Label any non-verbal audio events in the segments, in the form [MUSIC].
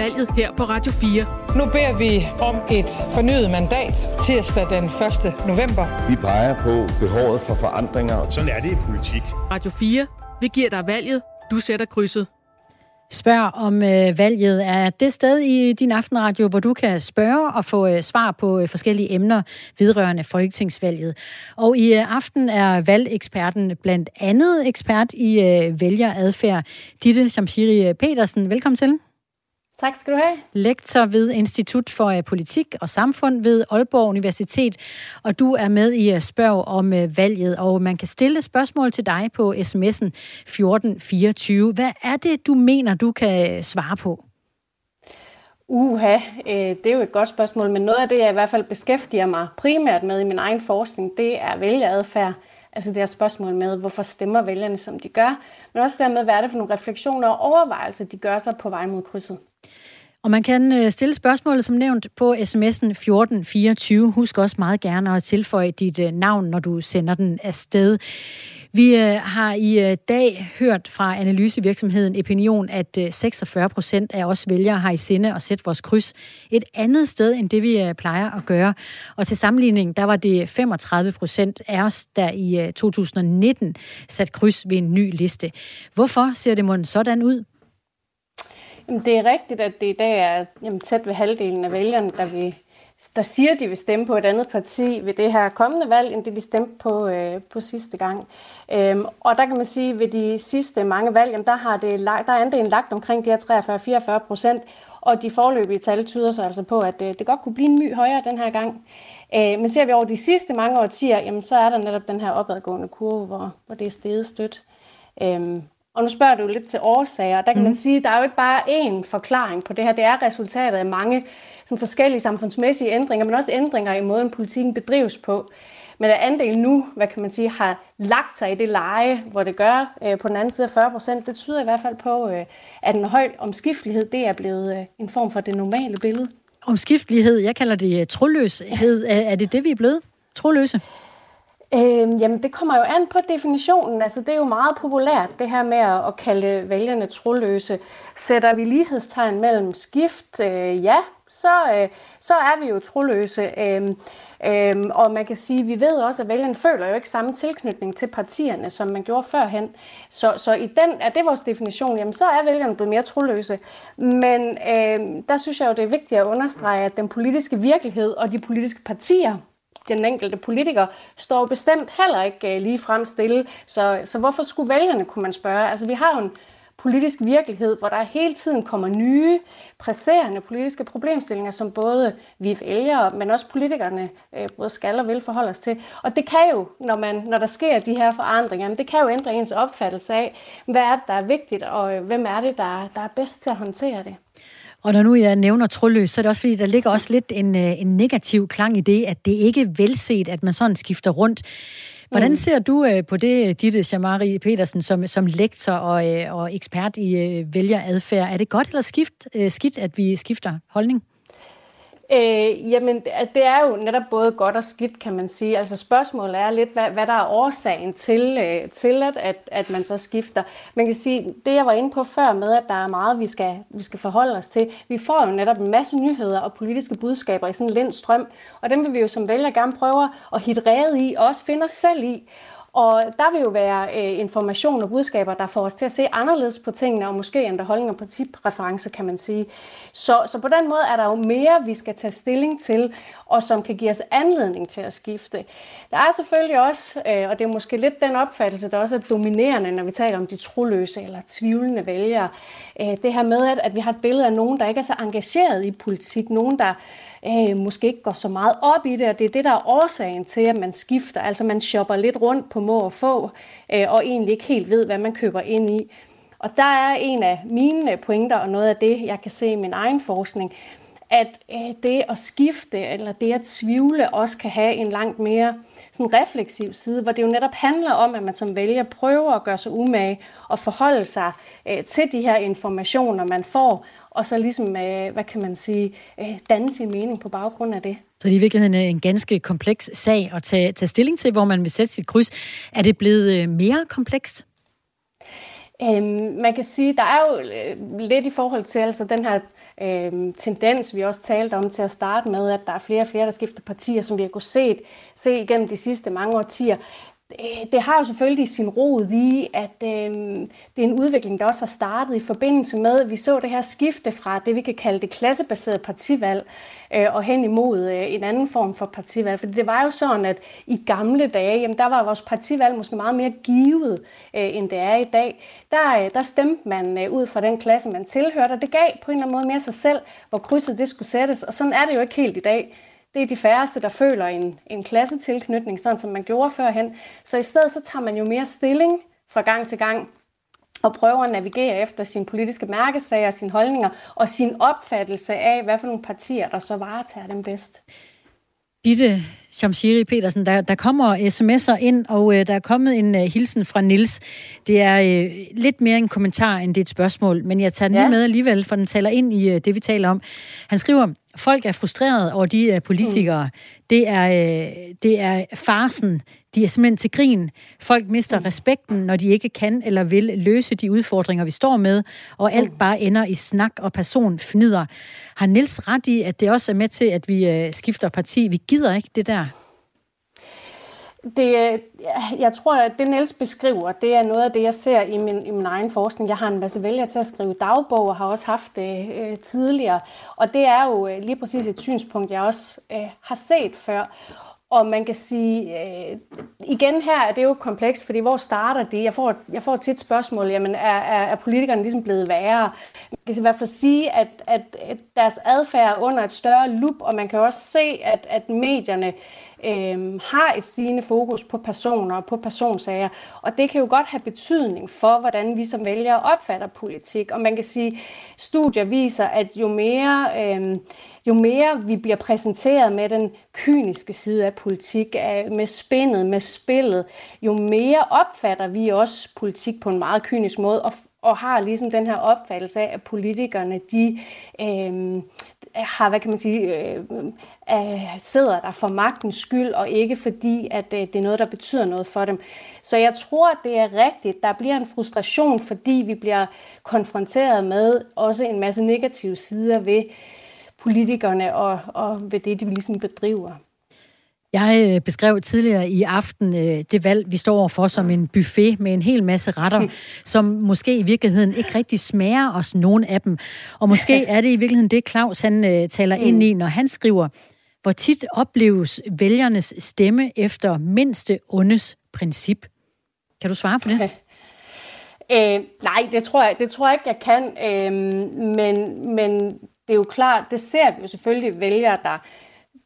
valget her på Radio 4. Nu beder vi om et fornyet mandat tirsdag den 1. november. Vi peger på behovet for forandringer. Sådan er det i politik. Radio 4. Vi giver dig valget. Du sætter krydset. Spørg om øh, valget er det sted i din aftenradio, hvor du kan spørge og få øh, svar på øh, forskellige emner vedrørende folketingsvalget. Og i øh, aften er valgeksperten blandt andet ekspert i øh, vælgeradfærd, Ditte Shamshiri Petersen. Velkommen til. Tak skal du have. Lektor ved Institut for øh, Politik og Samfund ved Aalborg Universitet, og du er med i øh, spørg om øh, valget, og man kan stille spørgsmål til dig på sms'en 1424. Hvad er det, du mener, du kan svare på? Uha, det er jo et godt spørgsmål, men noget af det, jeg i hvert fald beskæftiger mig primært med i min egen forskning, det er vælgeradfærd. Altså det her spørgsmål med, hvorfor stemmer vælgerne, som de gør, men også dermed, hvad er det for nogle refleksioner og overvejelser, de gør sig på vej mod krydset. Og man kan øh, stille spørgsmålet som nævnt på sms'en 1424. Husk også meget gerne at tilføje dit øh, navn, når du sender den afsted. Vi øh, har i dag hørt fra analysevirksomheden Opinion, at 46 procent af os vælgere har i sinde at sætte vores kryds et andet sted, end det vi plejer at gøre. Og til sammenligning, der var det 35 procent af os, der i 2019 satte kryds ved en ny liste. Hvorfor ser det måske sådan ud? Jamen, det er rigtigt, at det i dag er jamen, tæt ved halvdelen af vælgerne, der, vil, der siger, at de vil stemme på et andet parti ved det her kommende valg, end det de stemte på, øh, på sidste gang. Øhm, og der kan man sige, at ved de sidste mange valg, jamen, der, har det, der er andelen lagt omkring de her 43-44 procent, og de forløbige tal tyder så altså på, at øh, det godt kunne blive en my højere den her gang. Øh, men ser vi over de sidste mange årtier, jamen, så er der netop den her opadgående kurve, hvor, hvor det er steget stødt. Øhm, og nu spørger du lidt til årsager. Der kan mm. man sige, at der er jo ikke bare én forklaring på det her. Det er resultatet af mange sådan forskellige samfundsmæssige ændringer, men også ændringer i måden, politikken bedrives på. Men at andel nu, hvad kan man sige, har lagt sig i det leje, hvor det gør øh, på den anden side af 40 procent, det tyder i hvert fald på, øh, at en høj omskiftelighed, det er blevet øh, en form for det normale billede. Omskiftelighed, jeg kalder det troløshed. Er, er det det, vi er blevet? Troløse? Øh, jamen, det kommer jo an på definitionen. Altså, det er jo meget populært, det her med at kalde vælgerne troløse. Sætter vi lighedstegn mellem skift, øh, ja, så, øh, så er vi jo troløse. Øh, øh, og man kan sige, vi ved også, at vælgerne føler jo ikke samme tilknytning til partierne, som man gjorde førhen. Så, så i den, er det vores definition, jamen så er vælgerne blevet mere troløse. Men øh, der synes jeg jo, det er vigtigt at understrege, at den politiske virkelighed og de politiske partier den enkelte politiker står bestemt heller ikke øh, lige frem stille. Så, så hvorfor skulle vælgerne, kunne man spørge? Altså vi har jo en politisk virkelighed, hvor der hele tiden kommer nye, presserende politiske problemstillinger, som både vi vælgere, men også politikerne øh, både skal og vil forholde os til. Og det kan jo, når, man, når der sker de her forandringer, det kan jo ændre ens opfattelse af, hvad er det, der er vigtigt, og øh, hvem er det, der, der er bedst til at håndtere det. Og når nu jeg nævner troløs, så er det også fordi, der ligger også lidt en, øh, en negativ klang i det, at det ikke er velset, at man sådan skifter rundt. Hvordan mm. ser du øh, på det, Ditte Shamari Petersen, som, som lektor og, øh, og ekspert i vælgeradfærd? Er det godt eller skift, skidt, at vi skifter holdning? Øh, jamen, det er jo netop både godt og skidt, kan man sige. Altså spørgsmålet er lidt, hvad, hvad der er årsagen til, øh, til at, at, at man så skifter. Man kan sige, det jeg var inde på før med, at der er meget, vi skal, vi skal forholde os til. Vi får jo netop en masse nyheder og politiske budskaber i sådan en lind strøm, og dem vil vi jo som vælger gerne prøve at hitte i, og også finde os selv i. Og der vil jo være øh, information og budskaber, der får os til at se anderledes på tingene, og måske endda holdninger på principreference, kan man sige. Så, så på den måde er der jo mere, vi skal tage stilling til, og som kan give os anledning til at skifte. Der er selvfølgelig også, øh, og det er måske lidt den opfattelse, der også er dominerende, når vi taler om de troløse eller tvivlende vælgere, øh, det her med, at, at vi har et billede af nogen, der ikke er så engageret i politik, nogen, der øh, måske ikke går så meget op i det, og det er det, der er årsagen til, at man skifter. Altså man shopper lidt rundt på må og få, øh, og egentlig ikke helt ved, hvad man køber ind i. Og der er en af mine pointer, og noget af det, jeg kan se i min egen forskning, at øh, det at skifte, eller det at tvivle, også kan have en langt mere sådan refleksiv side, hvor det jo netop handler om, at man som vælger prøver at gøre sig umage og forholde sig øh, til de her informationer, man får, og så ligesom, øh, hvad kan man sige, øh, danne sin mening på baggrund af det. Så det er i virkeligheden en ganske kompleks sag at tage, tage stilling til, hvor man vil sætte sit kryds. Er det blevet mere komplekst? Øhm, man kan sige, der er jo lidt i forhold til altså den her øh, tendens, vi også talte om til at starte med, at der er flere og flere, der skifter partier, som vi har kunnet set, se igennem de sidste mange årtier. Øh, det har jo selvfølgelig sin rod i, at øh, det er en udvikling, der også har startet i forbindelse med, at vi så det her skifte fra det, vi kan kalde det klassebaserede partivalg, øh, og hen imod øh, en anden form for partivalg. For det var jo sådan, at i gamle dage, jamen, der var vores partivalg måske meget mere givet, øh, end det er i dag. Der, øh, der stemte man øh, ud fra den klasse, man tilhørte, og det gav på en eller anden måde mere sig selv, hvor krydset det skulle sættes. Og sådan er det jo ikke helt i dag det er de færreste, der føler en, en klassetilknytning, sådan som man gjorde førhen. Så i stedet så tager man jo mere stilling fra gang til gang og prøver at navigere efter sine politiske mærkesager, sine holdninger og sin opfattelse af, hvad for nogle partier, der så varetager dem bedst. Ditte Shamshiri Petersen, der, der kommer sms'er ind, og øh, der er kommet en øh, hilsen fra Nils. Det er øh, lidt mere en kommentar, end det er et spørgsmål, men jeg tager den ja. lige med alligevel, for den taler ind i øh, det, vi taler om. Han skriver, folk er frustrerede over de uh, politikere. Mm. Det, er, uh, det er farsen. De er simpelthen til grin. Folk mister mm. respekten, når de ikke kan eller vil løse de udfordringer, vi står med, og alt mm. bare ender i snak og personfnider. Har Nils ret i, at det også er med til, at vi uh, skifter parti? Vi gider ikke det der. Det, øh, jeg tror, at det Niels beskriver, det er noget af det, jeg ser i min, i min egen forskning. Jeg har en masse vælger til at skrive dagbog, og har også haft det øh, tidligere. Og det er jo øh, lige præcis et synspunkt, jeg også øh, har set før. Og man kan sige, øh, igen her er det jo komplekst, fordi hvor starter det? Jeg får, jeg får tit spørgsmål, jamen er, er, er politikerne ligesom blevet værre? Man kan i hvert fald sige, at, at, at deres adfærd er under et større lup, og man kan også se, at, at medierne øh, har et stigende fokus på personer og på personsager. Og det kan jo godt have betydning for, hvordan vi som vælgere opfatter politik. Og man kan sige, at studier viser, at jo mere... Øh, jo mere vi bliver præsenteret med den kyniske side af politik, øh, med spændet, med spillet, jo mere opfatter vi også politik på en meget kynisk måde, og, og har ligesom den her opfattelse af, at politikerne, de øh, Øh, har, hvad kan man sige, øh, øh, sidder der for magtens skyld, og ikke fordi, at øh, det er noget, der betyder noget for dem. Så jeg tror, det er rigtigt. Der bliver en frustration, fordi vi bliver konfronteret med også en masse negative sider ved politikerne og, og ved det, de ligesom bedriver. Jeg øh, beskrev tidligere i aften øh, det valg, vi står for som en buffet med en hel masse retter, [LAUGHS] som måske i virkeligheden ikke rigtig smager os nogen af dem. Og måske [LAUGHS] er det i virkeligheden det, Claus han uh, taler mm. ind i, når han skriver, hvor tit opleves vælgernes stemme efter mindste ondes princip. Kan du svare på det? [LAUGHS] Øh, nej, det tror, jeg, det tror jeg ikke, jeg kan. Øh, men, men det er jo klart, det ser vi jo selvfølgelig vælgere, der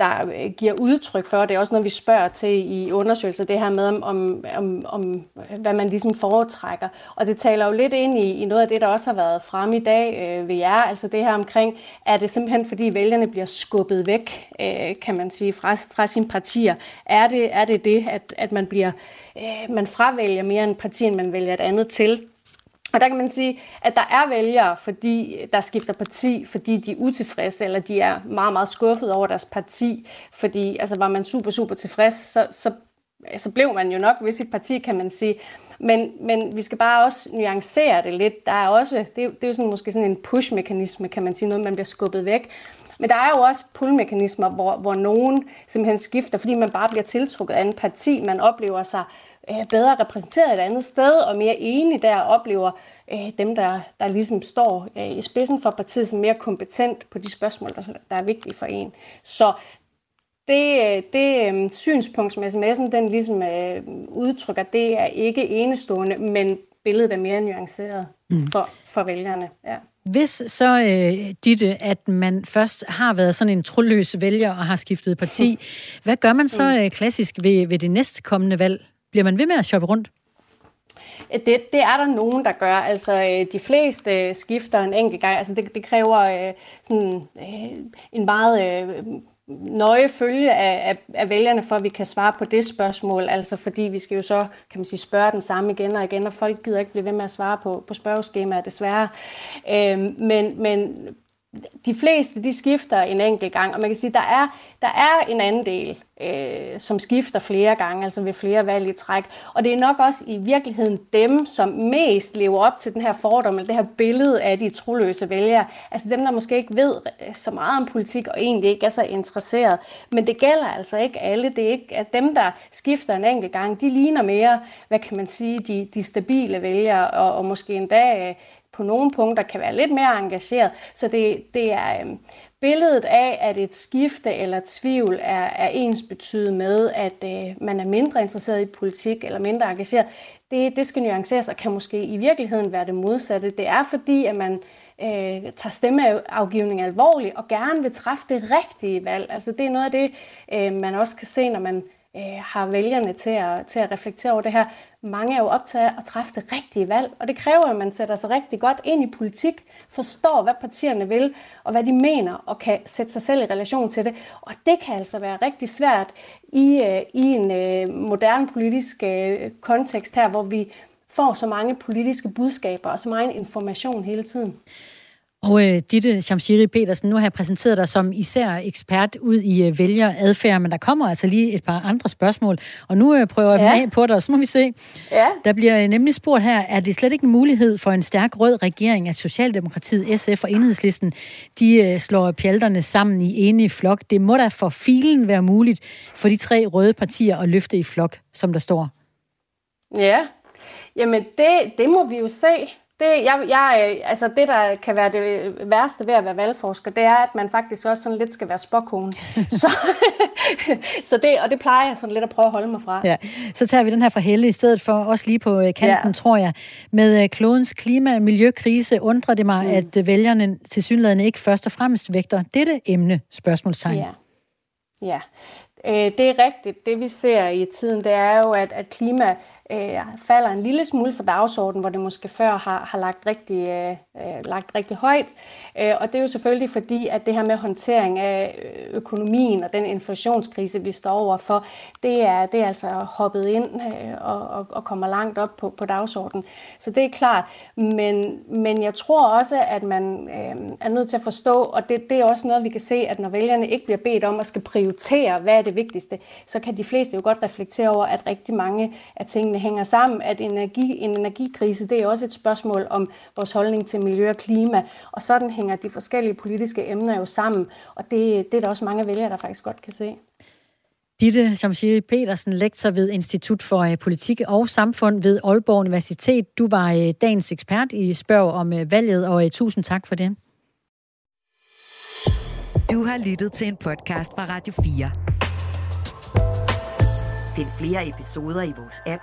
der øh, giver udtryk for. Det er også noget, vi spørger til i undersøgelser, det her med, om, om, om hvad man ligesom foretrækker. Og det taler jo lidt ind i, i noget af det, der også har været frem i dag øh, ved jer, altså det her omkring, er det simpelthen fordi vælgerne bliver skubbet væk, øh, kan man sige, fra, fra sine partier? Er det er det, det at, at man bliver øh, man fravælger mere en parti, end man vælger et andet til? Og der kan man sige, at der er vælgere, fordi der skifter parti, fordi de er utilfredse, eller de er meget, meget skuffet over deres parti. Fordi altså, var man super, super tilfreds, så, så, så blev man jo nok ved sit parti, kan man sige. Men, men vi skal bare også nuancere det lidt. Der er også, det, er, det er jo sådan, måske sådan en push-mekanisme, kan man sige, noget, man bliver skubbet væk. Men der er jo også pull-mekanismer, hvor, hvor nogen simpelthen skifter, fordi man bare bliver tiltrukket af en parti. Man oplever sig bedre repræsenteret et andet sted og mere enig der oplever øh, dem, der, der ligesom står øh, i spidsen for partiet, som mere kompetent på de spørgsmål, der, der er vigtige for en. Så det, det øh, synspunkt, som sms'en den ligesom øh, udtrykker, det er ikke enestående, men billedet er mere nuanceret mm. for, for vælgerne. Ja. Hvis så, øh, Ditte, at man først har været sådan en troløs vælger og har skiftet parti, [LAUGHS] hvad gør man så mm. øh, klassisk ved, ved det næste kommende valg? Bliver man ved med at shoppe rundt? Det, det er der nogen, der gør. Altså, øh, de fleste skifter en enkelt gang. Altså, det, det kræver øh, sådan, øh, en meget nøje følge af, af, af vælgerne, for at vi kan svare på det spørgsmål. Altså, fordi vi skal jo så, kan man sige, spørge den samme igen og igen, og folk gider ikke blive ved med at svare på, på spørgeskemaer, desværre. Øh, men, men de fleste, de skifter en enkelt gang, og man kan sige, der er, der er en anden del øh, som skifter flere gange, altså ved flere valg i træk. Og det er nok også i virkeligheden dem, som mest lever op til den her fordom, eller det her billede af de troløse vælgere. Altså dem, der måske ikke ved øh, så meget om politik, og egentlig ikke er så interesseret. Men det gælder altså ikke alle. Det er ikke at dem, der skifter en enkelt gang, de ligner mere, hvad kan man sige, de, de stabile vælgere, og, og måske endda øh, på nogle punkter kan være lidt mere engageret. Så det, det er øh, billedet af, at et skifte eller tvivl er, er ens betydet med, at øh, man er mindre interesseret i politik eller mindre engageret, det, det skal nuanceres og kan måske i virkeligheden være det modsatte. Det er fordi, at man øh, tager stemmeafgivning alvorligt og gerne vil træffe det rigtige valg. Altså det er noget af det, øh, man også kan se, når man øh, har vælgerne til at, til at reflektere over det her. Mange er jo optaget af at træffe det rigtige valg, og det kræver, at man sætter sig rigtig godt ind i politik, forstår, hvad partierne vil, og hvad de mener, og kan sætte sig selv i relation til det. Og det kan altså være rigtig svært i, øh, i en øh, moderne politisk øh, kontekst her, hvor vi får så mange politiske budskaber og så meget information hele tiden. Og øh, Ditte Shamshiri Petersen, nu har jeg præsenteret dig som især ekspert ud i øh, vælgeradfærd, men der kommer altså lige et par andre spørgsmål, og nu øh, prøver jeg ja. af på dig, og så må vi se. Ja. Der bliver øh, nemlig spurgt her, er det slet ikke en mulighed for en stærk rød regering, at Socialdemokratiet, SF og Enhedslisten, de øh, slår pjalterne sammen i enige flok? Det må da for filen være muligt for de tre røde partier at løfte i flok, som der står. Ja, jamen det, det må vi jo se. Det, jeg, jeg, altså det, der kan være det værste ved at være valgforsker, det er, at man faktisk også sådan lidt skal være spåkone. [LAUGHS] så, så det, og det plejer jeg sådan lidt at prøve at holde mig fra. Ja. Så tager vi den her fra Helle i stedet for, også lige på øh, kanten, ja. tror jeg. Med øh, klodens klima- og miljøkrise undrer det mig, mm. at øh, vælgerne til synligheden ikke først og fremmest vægter dette emne, spørgsmålstegn. Ja. ja. Det er rigtigt. Det vi ser i tiden, det er jo, at, at klima øh, falder en lille smule fra dagsordenen, hvor det måske før har, har lagt, rigtig, øh, øh, lagt rigtig højt. Øh, og det er jo selvfølgelig fordi, at det her med håndtering af økonomien og den inflationskrise, vi står overfor, det er, det er altså hoppet ind øh, og, og, og kommer langt op på, på dagsordenen. Så det er klart. Men, men jeg tror også, at man øh, er nødt til at forstå, og det, det er også noget, vi kan se, at når vælgerne ikke bliver bedt om at skal prioritere, hvad er det vigtigste, så kan de fleste jo godt reflektere over, at rigtig mange af tingene hænger sammen, at energi, en energikrise, det er også et spørgsmål om vores holdning til miljø og klima, og sådan hænger de forskellige politiske emner jo sammen, og det, det er der også mange vælgere, der faktisk godt kan se. Ditte Shamshiri Petersen, lektor ved Institut for øh, Politik og Samfund ved Aalborg Universitet. Du var øh, dagens ekspert i spørg om øh, valget, og tusind tak for det. Du har lyttet til en podcast fra Radio 4. Find flere episoder i vores app,